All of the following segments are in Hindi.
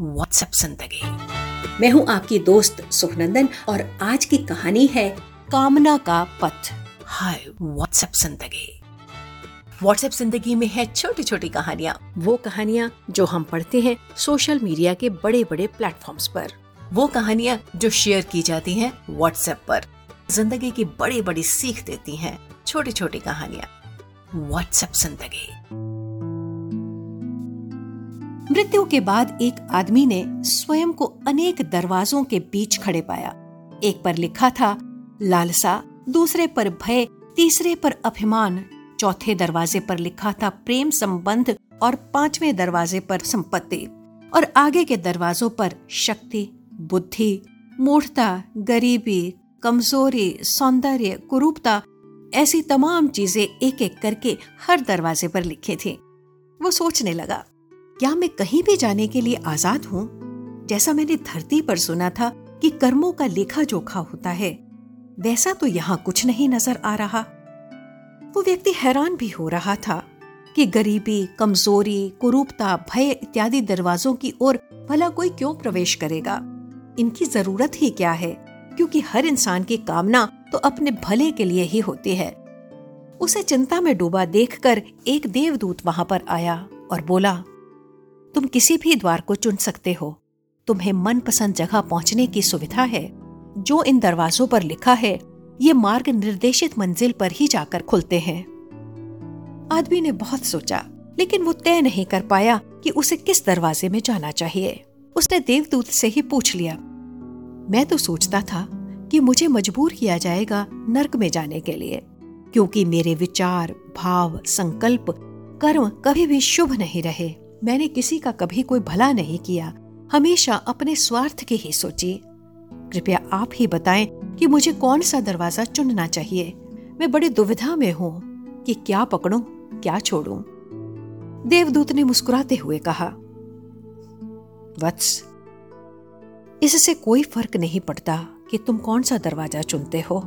व्हाट्सएप ज़िंदगी। मैं हूँ आपकी दोस्त सुखनंदन और आज की कहानी है कामना का पथ। हाय व्हाट्सएप ज़िंदगी। व्हाट्सएप ज़िंदगी में है छोटी छोटी कहानियाँ। वो कहानियाँ जो हम पढ़ते हैं सोशल मीडिया के बड़े बड़े प्लेटफॉर्म्स पर। वो कहानियाँ जो शेयर की जाती हैं व्हाट्सएप पर। ज़िंदगी की बड़ी बड़ी सीख देती हैं छोटी छोटी कहानियाँ। व्हाट्सएप ज़िंदगी। मृत्यु के बाद एक आदमी ने स्वयं को अनेक दरवाजों के बीच खड़े पाया। एक पर लिखा था, लालसा, दूसरे पर भय, तीसरे पर अभिमान। चौथे दरवाजे पर लिखा था प्रेम संबंध और पाँचवें दरवाजे पर संपत्ति। और आगे के दरवाजों पर शक्ति, बुद्धि मूढ़ता गरीबी, कमज़ोरी, सौंदर्य, कुरूपता, ऐसी तमाम चीज़ें एक एक करके हर दरवाजे पर लिखे थे। वो सोचने लगा क्या मैं कहीं भी जाने के लिए आज़ाद हूँ? जैसा मैंने धरती पर सुना था कि कर्मों का लेखा जोखा होता है, वैसा तो यहाँ कुछ नहीं नज़र आ रहा। वो व्यक्ति हैरान भी हो रहा था कि गरीबी, कमज़ोरी, कुरूपता, भय इत्यादि दरवाजों की ओर भला कोई क्यों प्रवेश करेगा? इनकी ज़रूरत ही क्या है? क्योंकि हर इंसान की कामना तो अपने भले के लिए ही होती है। उसे चिंता में डूबा देखकर एक देवदूत वहाँ पर आया और बोला तुम किसी भी द्वार को चुन सकते हो। तुम्हें मनपसंद जगह पहुँचने की सुविधा है। जो इन दरवाजों पर लिखा है, ये मार्ग निर्देशित मंजिल पर ही जाकर खुलते हैं। आदमी ने बहुत सोचा, लेकिन वो तय नहीं कर पाया कि उसे किस दरवाजे में जाना चाहिए। उसने देवदूत से ही पूछ लिया, मैं तो सोचता था कि मुझे मजबूर किया जाएगा नर्क में जाने के लिए, क्योंकि मेरे विचार, भाव, संकल्प, कर्म कभी भी शुभ नहीं रहे। मैंने किसी का कभी कोई भला नहीं किया। हमेशा अपने स्वार्थ की ही सोची। कृपया आप ही बताएँ कि मुझे कौन सा दरवाज़ा चुनना चाहिए। मैं बड़ी दुविधा में हूँ कि क्या पकड़ूं, क्या छोड़ूं। देवदूत ने मुस्कुराते हुए कहा, वत्स, इससे कोई फ़र्क नहीं पड़ता कि तुम कौन सा दरवाज़ा चुनते हो।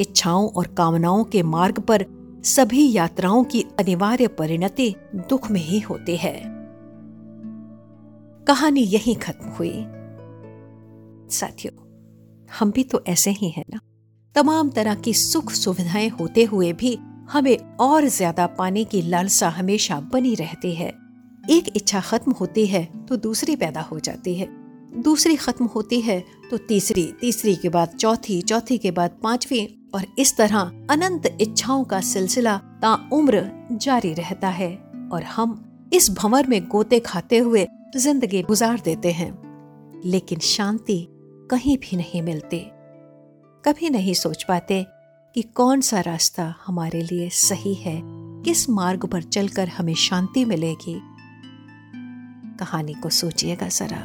इच्छाओं और कामनाओं के मार्ग पर सभी यात्राओं की अनिवार्य परिणति दुख में ही होती है। कहानी यही खत्म हुई। साथियों, हम भी तो ऐसे ही हैं ना? तमाम तरह की सुख सुविधाएँ होते हुए भी हमें और ज़्यादा पाने की लालसा हमेशा बनी रहती है। एक इच्छा खत्म होती है तो दूसरी पैदा हो जाती है। दूसरी खत्म होती है तो तीसरी तीसरी के बाद चौथी चौथी के बाद पांचवी और इस तरह अनंत इच्छाओं का सिलसिला ता उम्र जारी रहता है और हम इस भंवर में गोते खाते हुए ज़िंदगी गुजार देते हैं। लेकिन शांति कहीं भी नहीं मिलती। कभी नहीं सोच पाते कि कौन सा रास्ता हमारे लिए सही है, किस मार्ग पर चलकर हमें शांति मिलेगी। कहानी को सोचिएगा जरा।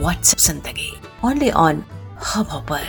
व्हाट्सएप ज़िंदगी? ओनली ऑन हब पर